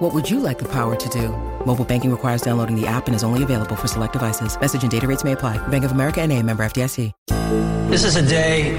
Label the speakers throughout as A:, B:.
A: What would you like the power to do? Mobile banking requires downloading the app and is only available for select devices. Message and data rates may apply. Bank of America and a member FDIC.
B: This is a day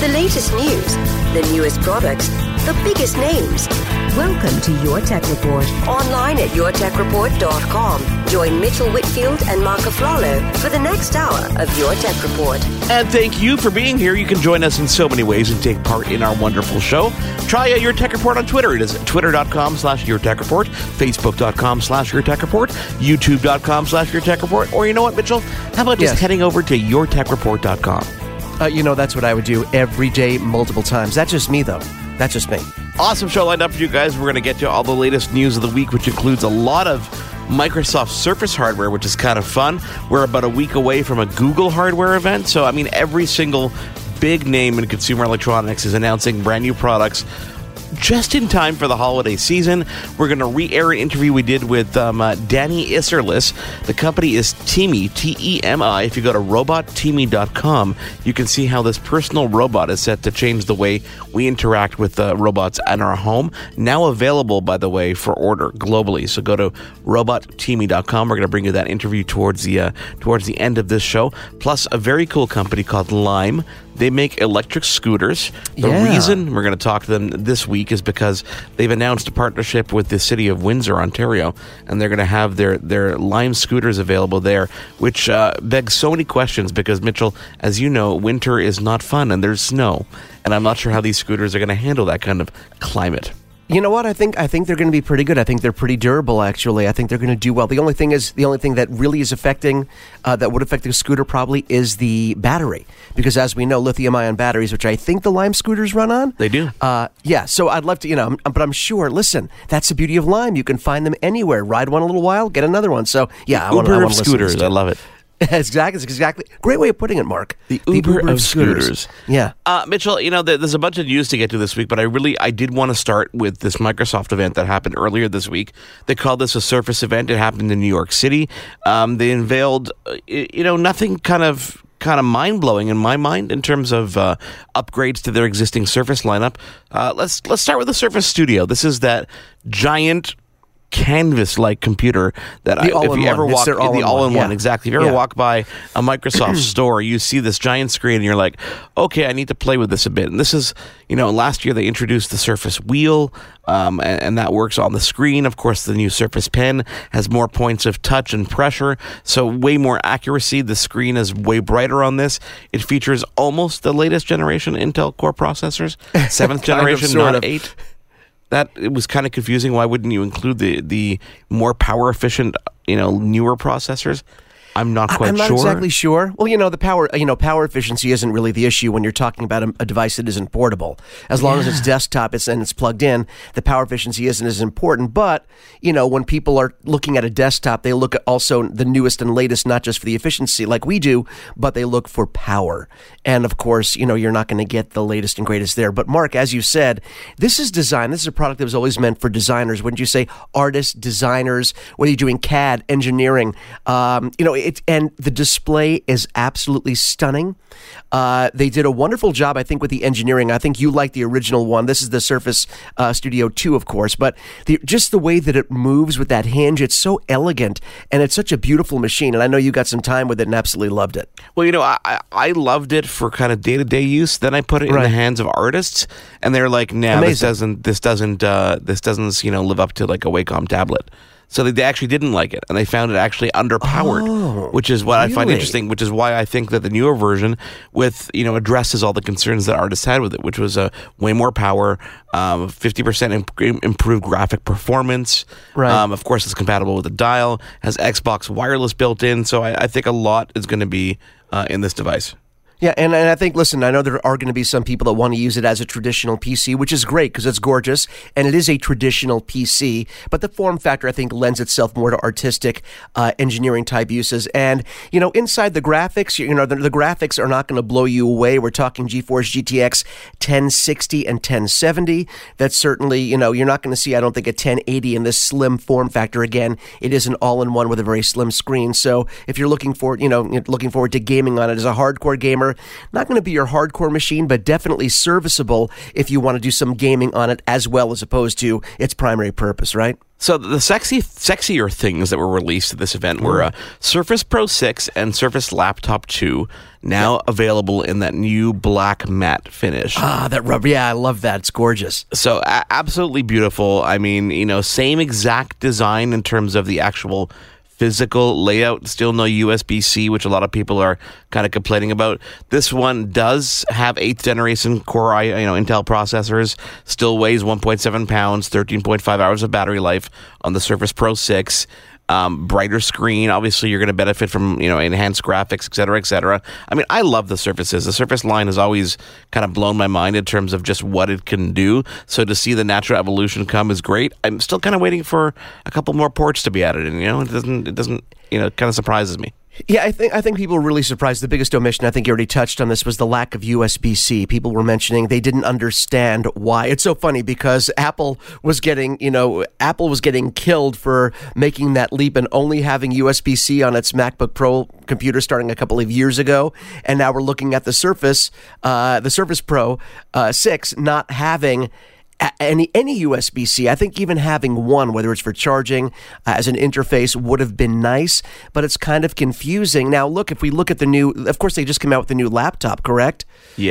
C: The latest news, the newest products, the biggest names. Welcome to Your Tech Report. Online at yourtechreport.com. Join Mitchell Whitfield and Marco Aflalo for the next hour of Your Tech Report.
D: And thank you for being here. You can join us in so many ways and take part in our wonderful show. Try uh, Your Tech Report on Twitter. It is twitter.com slash Your Tech Report, facebook.com slash Your Tech Report, youtube.com slash Your Tech Report. Or you know what, Mitchell? How about just
E: Yes.
D: heading over to yourtechreport.com?
E: Uh, you know, that's what I would do every day, multiple times. That's just me, though. That's just me.
D: Awesome show lined up for you guys. We're going to get to all the latest news of the week, which includes a lot of Microsoft Surface hardware, which is kind of fun. We're about a week away from a Google hardware event. So, I mean, every single big name in consumer electronics is announcing brand new products just in time for the holiday season. We're going to re air an interview we did with um, uh, Danny Isserlis. The company is Temi, T E M I. If you go to robotemi.com, you can see how this personal robot is set to change the way we interact with uh, robots in our home. Now available, by the way, for order globally. So go to robotemi.com. We're going to bring you that interview towards the uh, towards the end of this show. Plus, a very cool company called Lime. They make electric scooters. The
E: Yeah.
D: reason we're going to talk to them this week is because they've announced a partnership with the city of Windsor, Ontario, and they're going to have their their Lime scooters available there, which uh, begs so many questions. Because Mitchell, as you know, winter is not fun and there's snow, and I'm not sure how these scooters are going to handle that kind of climate.
E: You know what? I think I think they're going to be pretty good. I think they're pretty durable. Actually, I think they're going to do well. The only thing is the only thing that really is affecting uh, that would affect the scooter probably is the battery, because as we know, lithium-ion batteries, which I think the Lime scooters run on,
D: They do.
E: Uh, yeah. So I'd love to, you know, I'm- but I'm sure. Listen, that's the beauty of Lime. You can find them anywhere. Ride one a little while, get another one. So yeah, I wanna- I wanna
D: of
E: listen to
D: scooters. I love it.
E: exactly. Exactly. Great way of putting it, Mark.
D: The Uber, of scooters.
E: Yeah.
D: Uh, Mitchell, you know, there- there's a bunch of news to get to this week, but I really, I did want to start with this Microsoft event that happened earlier this week. They called this a Surface event. It happened in New York City. Um, they unveiled, uh, you know, nothing kind of kind of mind blowing in my mind in terms of uh, upgrades to their existing Surface lineup. Uh, let's let's start with the Surface Studio. This is that giant canvas-like computer that I, if you ever
E: It's
D: walk the
E: all-in-one,
D: all-in-one
E: yeah.
D: exactly. If you ever
E: Yeah.
D: walk by a Microsoft store, you see this giant screen, and you're like, okay, I need to play with this a bit. And this is, you know, last year they introduced the Surface Wheel, um, and, and that works on the screen. Of course, the new Surface Pen has more points of touch and pressure, so way more accuracy. The screen is way brighter on this. It features almost the latest generation Intel Core processors, seventh generation, not eight that it was kind of confusing. Why wouldn't you include the the more power efficient, you know, newer processors? I'm not quite
E: I'm not
D: sure.
E: exactly sure. Well, you know, the power, you know, power efficiency isn't really the issue when you're talking about a, a device that isn't portable. As long as it's desktop, it's and it's plugged in, the power efficiency isn't as important. But you know, when people are looking at a desktop, they look at also the newest and latest, not just for the efficiency like we do, but they look for power. And of course, you know, you're not going to get the latest and greatest there. But Mark, as you said, this is design. This is a product that was always meant for designers. Wouldn't you say artists, designers, whether you're doing CAD, engineering, um, you know, it, and the display is absolutely stunning. Uh, they did a wonderful job, I think, with the engineering. I think you like the original one. This is the Surface uh, Studio 2, of course, but the, just the way that it moves with that hinge, it's so elegant and it's such a beautiful machine. And I know you got some time with it and absolutely loved it.
D: Well, you know, I I- loved it for kind of day to day use. Then I put it in the hands of artists, and they're like, "Nah, this doesn't this doesn't uh, this doesn't you know live up to like a Wacom tablet." So they, they actually didn't like it, and they found it actually underpowered,
E: Oh,
D: which is what I find interesting. Which is why I think that the newer version, with you know, addresses all the concerns that artists had with it, which was uh, way more power, fifty percent imp- improved graphic performance.
E: Right.
D: Um, of course, it's compatible with the dial, has Xbox wireless built in. So I, I think a lot is going to be uh, in this device.
E: Yeah, and, and I think, listen, I know there are going to be some people that want to use it as a traditional PC, which is great because it's gorgeous and it is a traditional PC. But the form factor, I think, lends itself more to artistic uh, engineering type uses. And, you know, inside the graphics, you know, the, the graphics are not going to blow you away. We're talking GeForce GTX 1060 and 1070. That's certainly, you know, you're not going to see, I don't think, a 1080 in this slim form factor. Again, it is an all in one with a very slim screen. So if you're looking for, you know, looking forward to gaming on it as a hardcore gamer, not going to be your hardcore machine, but definitely serviceable if you want to do some gaming on it as well as opposed to its primary purpose, right?
D: So the sexy, sexier things that were released at this event were uh, Surface Pro 6 and Surface Laptop 2, now available in that new black matte finish.
E: Ah, that rubber. Yeah, I love that. It's gorgeous.
D: So a- absolutely beautiful. I mean, you know, same exact design in terms of the actual physical layout. Still no USB C, which a lot of people are kind of complaining about. This one does have eighth generation Core i, you know, Intel processors. Still weighs 1.7 pounds, 13.5 hours of battery life on the Surface Pro 6. Um, brighter screen. Obviously, you're going to benefit from you know enhanced graphics, et cetera, et cetera. I mean, I love the Surfaces. The Surface line has always kind of blown my mind in terms of just what it can do. So to see the natural evolution come is great. I'm still kind of waiting for a couple more ports to be added, and you know, it doesn't, it doesn't, you know, kind of surprises me.
E: Yeah, I think I think people were really surprised. The biggest omission, I think you already touched on this, was the lack of USB C. People were mentioning they didn't understand why. It's so funny because Apple was getting, you know, Apple was getting killed for making that leap and only having USB C on its MacBook Pro computer starting a couple of years ago, and now we're looking at the Surface, uh, the Surface Pro uh, six not having any any USB C. I think even having one, whether it's for charging uh, as an interface, would have been nice. But it's kind of confusing. Now, look if we look at the new. Of course, they just came out with the new laptop, correct?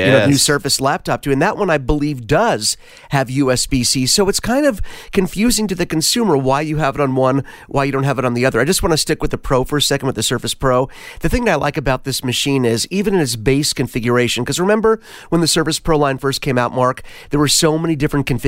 E: You know, the new Surface laptop too, and that one I believe does have USB C. So it's kind of confusing to the consumer why you have it on one, why you don't have it on the other. I just want to stick with the Pro for a second with the Surface Pro. The thing that I like about this machine is even in its base configuration, because remember when the Surface Pro line first came out, Mark, there were so many different configurations,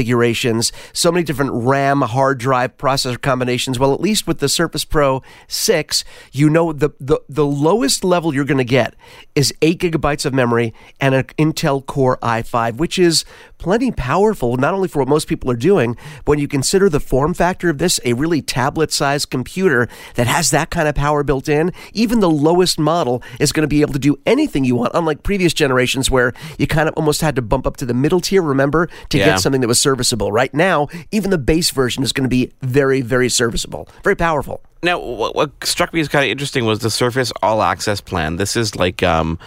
E: so many different RAM, hard drive, processor combinations. Well, at least with the Surface Pro 6, you know the, the, the lowest level you're going to get is 8 gigabytes of memory and an Intel Core i5, which is plenty powerful, not only for what most people are doing, but when you consider the form factor of this, a really tablet sized computer that has that kind of power built in, even the lowest model is going to be able to do anything you want, unlike previous generations where you kind of almost had to bump up to the middle tier, remember, to
D: Yeah.
E: get something that was serviceable. Right now, even the base version is going to be very, very serviceable, very powerful.
D: Now, what, what struck me as kind of interesting was the Surface All Access plan. This is like, um,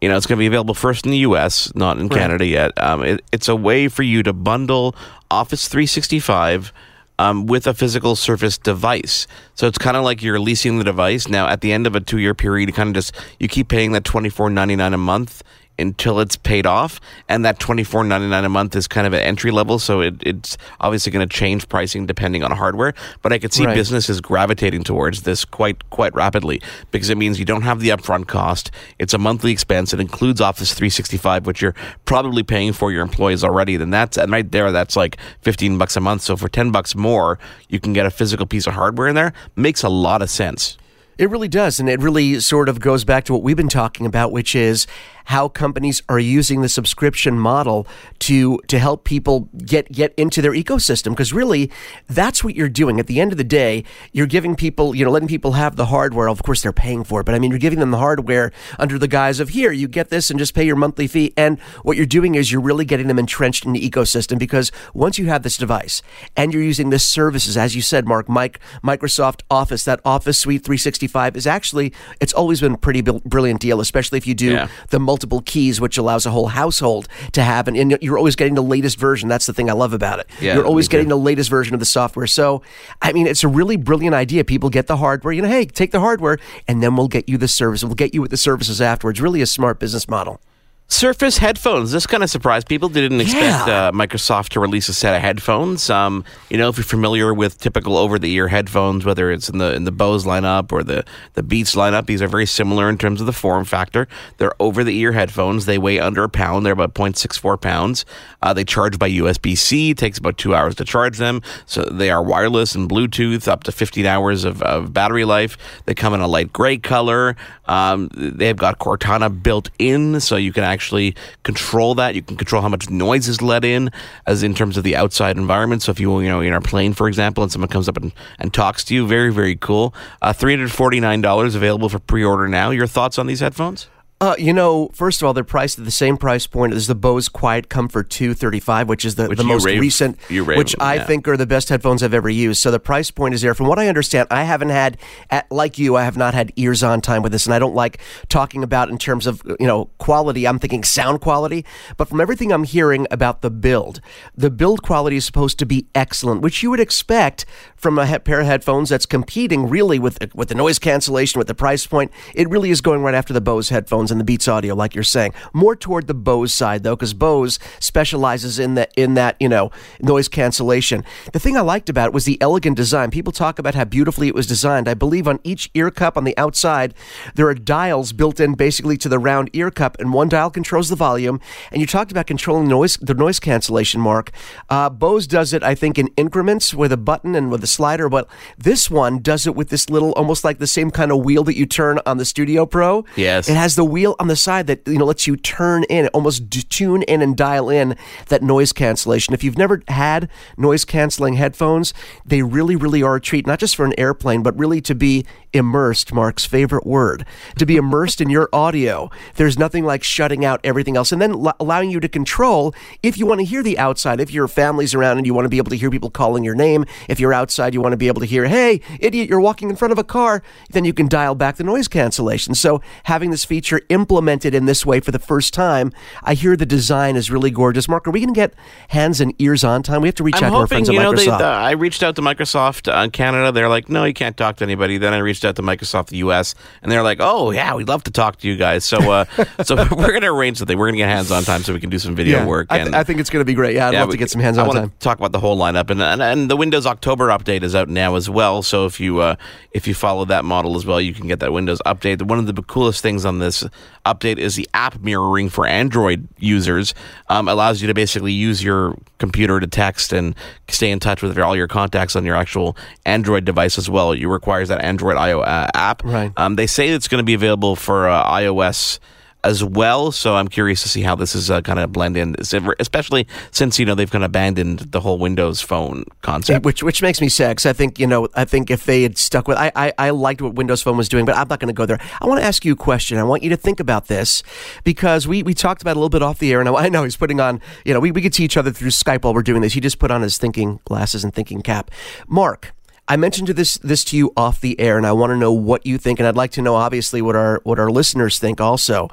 D: you know, it's going to be available first in the U.S., not in Canada yet. Um, it, it's a way for you to bundle Office 365 um, with a physical Surface device. So it's kind of like you're leasing the device. Now, at the end of a two-year period, you kind of just you keep paying that twenty four ninety nine a month until it's paid off, and that twenty four ninety nine a month is kind of an entry level. So it, it's obviously going to change pricing depending on hardware. But I could see
E: Right.
D: businesses gravitating towards this quite quite rapidly because it means you don't have the upfront cost. It's a monthly expense. It includes Office 365, which you're probably paying for your employees already. Then that's and right there, that's like 15 bucks a month. So for 10 bucks more, you can get a physical piece of hardware in there. Makes a lot of sense.
E: It really does. And it really sort of goes back to what we've been talking about, which is how companies are using the subscription model to to help people get get into their ecosystem. Because really that's what you're doing. At the end of the day you're giving people you know letting people have the hardware. Of course they're paying for it but i mean you're giving them the hardware under the guise of here you get this and just pay your monthly fee. And what you're doing is you're really getting them entrenched in the ecosystem because once you have this device and you're using this services as you said mark Mike, microsoft office that office suite 365 is actually it's always been a pretty brilliant deal especially if you do
D: Yeah.
E: the multiple keys, which allows a whole household to have, and, and you're always getting the latest version. That's the thing I love about it.
D: Yeah,
E: you're always getting the latest version of the software. So, I mean, it's a really brilliant idea. People get the hardware, you know, hey, take the hardware, and then we'll get you the service. We'll get you with the services afterwards. Really a smart business model.
D: Surface headphones. This kind of surprised people. They didn't expect
E: Yeah.
D: uh, Microsoft to release a set of headphones. Um, you know, if you're familiar with typical over-the-ear headphones, whether it's in the in the Bose lineup or the the Beats lineup, these are very similar in terms of the form factor. They're over-the-ear headphones. They weigh under a pound. They're about 0.64 pounds. Uh, they charge by USB-C. It takes about two hours to charge them. So they are wireless and Bluetooth, up to 15 hours of, of battery life. They come in a light gray color. Um, they've got Cortana built in, so you can actually control that. You can control how much noise is let in, as in terms of the outside environment. So if you you know in our plane, for example, and someone comes up and, and talks to you, very very cool. Uh, Three hundred forty nine dollars available for pre order now. Your thoughts on these headphones?
E: Uh, you know, first of all, they're priced at the same price point as the Bose Quiet Comfort 235, which is the,
D: Which
E: the most
D: rave-
E: recent, which
D: them,
E: I
D: yeah.
E: think are the best headphones I've ever used. So the price point is there. From what I understand, I haven't had, at, like you, I have not had ears on time with this, and I don't like talking about in terms of you know quality. I'm thinking sound quality, but from everything I'm hearing about the build, the build quality is supposed to be excellent, which you would expect from a he- pair of headphones that's competing really with with the noise cancellation, with the price point. It really is going right after the Bose headphones and the Beats Audio, like you're saying. More toward the Bose side though, because Bose specializes in that in that you know noise cancellation. The thing I liked about it was the elegant design. People talk about how beautifully it was designed. I believe on each ear cup on the outside there are dials built in basically to the round ear cup, and one dial controls the volume. And you talked about controlling noise the noise cancellation. Mark, uh, Bose does it I think in increments with a button and with a slider, but this one does it with this little almost like the same kind of wheel that you turn on the Studio Pro.
D: Yes.
E: it has the wheel on the side that you know lets you turn in, almost tune in and dial in that noise cancellation. If you've never had noise canceling headphones, they really, really are a treat, not just for an airplane, but really to be immersed. Mark's favorite word to be immersed in your audio. There's nothing like shutting out everything else, and then l- allowing you to control if you want to hear the outside. If your family's around and you want to be able to hear people calling your name, if you're outside, you want to be able to hear, "Hey, idiot, you're walking in front of a car." Then you can dial back the noise cancellation. So having this feature implemented in this way for the first time, I hear the design is really gorgeous. Mark, are we going to get hands and ears on time? We have to reach
D: I'm
E: out to our
D: hoping,
E: friends at
D: you know, they,
E: Microsoft.
D: the, I reached out to Microsoft uh, Canada. They're like, no, you can't talk to anybody. Then I reached out to Microsoft the US, and they're like, oh yeah, we'd love to talk to you guys. So, uh, so we're gonna arrange something. We're gonna get hands on time so we can do some video
E: yeah,
D: work.
E: I, th-
D: and
E: I think it's going to be great. Yeah, I'd love
D: we-
E: to get some hands on time.
D: Talk about the whole lineup, and, and and the Windows October update is out now as well. So if you uh, if you follow that model as well, you can get that Windows update. One of the coolest things on this update is the app mirroring for Android users. Um, allows you to basically use your computer to text and stay in touch with all your contacts on your actual Android device as well. It requires that Android uh, app.
E: Right.
D: Um, they say it's going to be available for uh, iOS as well. So I'm curious to see how this is uh, kind of blend in, especially since you know they've kind of abandoned the whole Windows Phone concept.
E: Which which makes me sad 'cause I think you know I think if they had stuck with I, I I liked what Windows Phone was doing, but I'm not going to go there. I want to ask you a question. I want you to think about this because we we talked about it a little bit off the air, and I, I know he's putting on you know we we could see each other through Skype while we're doing this. He just put on his thinking glasses and thinking cap. Mark, I mentioned to this this to you off the air, and I want to know what you think, and I'd like to know obviously what our what our listeners think also.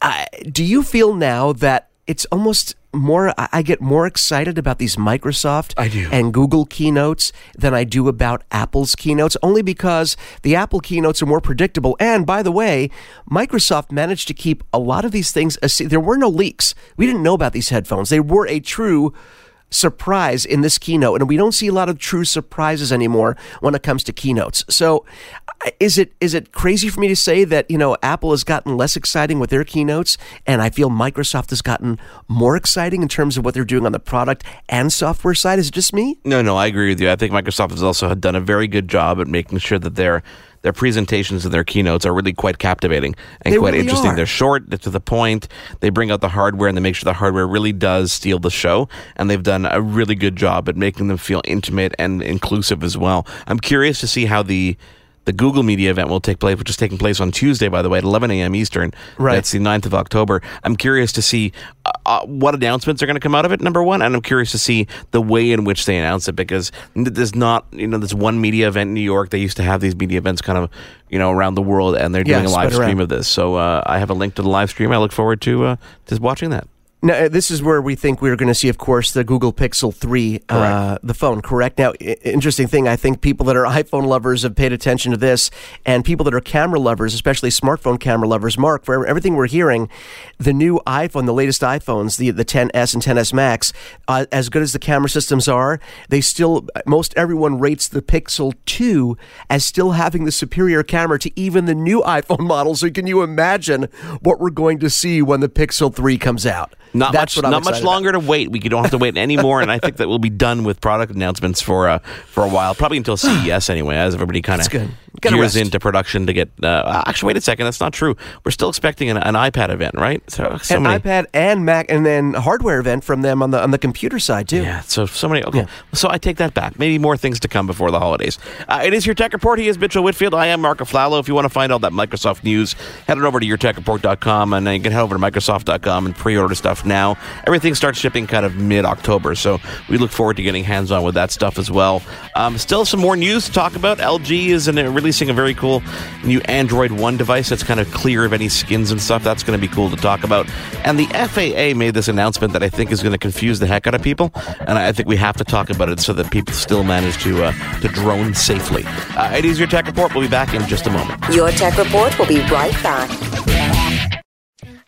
E: Uh, do you feel now that it's almost more? I get more excited about these Microsoft
D: I do.
E: and Google keynotes than I do about Apple's keynotes, only because the Apple keynotes are more predictable. And by the way, Microsoft managed to keep a lot of these things. There were no leaks. We didn't know about these headphones. They were a true surprise in this keynote and we don't see a lot of true surprises anymore when it comes to keynotes. So uh, is it is it crazy for me to say that you know apple has gotten less exciting with their keynotes and i feel microsoft has gotten more exciting in terms of what they're doing on the product and software side? Is it just me?
D: No, no, I agree with you. I think Microsoft has also done a very good job at making sure that their their presentations and their keynotes are really quite captivating and
E: They
D: quite
E: really
D: interesting.
E: are.
D: They're short, they're to the point. They bring out the hardware and they make sure the hardware really does steal the show. And they've done a really good job at making them feel intimate and inclusive as well. I'm curious to see how the the Google Media event will take place, which is taking place on Tuesday, by the way, at 11 a.m. Eastern.
E: Right.
D: That's the 9th of October. I'm curious to see uh, uh, what announcements are going to come out of it, number one. And I'm curious to see the way in which they announce it because there's not, you know, there's one media event in New York. They used to have these media events kind of, you know, around the world, and they're
E: Yeah,
D: doing a live
E: spread around.
D: stream of this. So uh, I have a link to the live stream. I look forward to, uh, to watching that.
E: Now, this is where we think we're going to see, of course, the Google Pixel 3, uh, the phone, correct? Now, I- interesting thing, I think people that are iPhone lovers have paid attention to this, and people that are camera lovers, especially smartphone camera lovers, Mark, for everything we're hearing, the new iPhone, the latest iPhones, the, the 10S and 10S Max, uh, as good as the camera systems are, they still, most everyone rates the Pixel 2 as still having the superior camera to even the new iPhone model. So can you imagine what we're going to see when the Pixel 3 comes out?
D: Not
E: That's
D: much, not much
E: excited about.
D: longer to wait. We don't have to wait anymore, and I think that we'll be done with product announcements for uh, for a while, probably until CES anyway, as everybody kind of
E: good. Get a
D: gears
E: rest.
D: into production to get. Uh, actually, wait a second, that's not true. We're still expecting an, an iPad event, right? So, so
E: an
D: many.
E: iPad and Mac, and then hardware event from them on the on the computer side too.
D: Yeah, so so many. Okay, so I take that back. Maybe more things to come before the holidays. Uh, it is your tech report. He is Mitchell Whitfield. I am Mark Aflalo. If you want to find all that Microsoft news, head on over to yourtechreport.com and then you can head over to Microsoft.com and pre-order stuff now. Everything starts shipping kind of mid-October, so we look forward to getting hands-on with that stuff as well. Um, still some more news to talk about. LG is in, releasing a very cool new Android One device that's kind of clear of any skins and stuff. That's going to be cool to talk about. And the FAA made this announcement that I think is going to confuse the heck out of people, and I think we have to talk about it so that people still manage to uh, to drone safely. Uh, it is your tech report. We'll be back in just a moment.
C: Your Tech Report will be right back.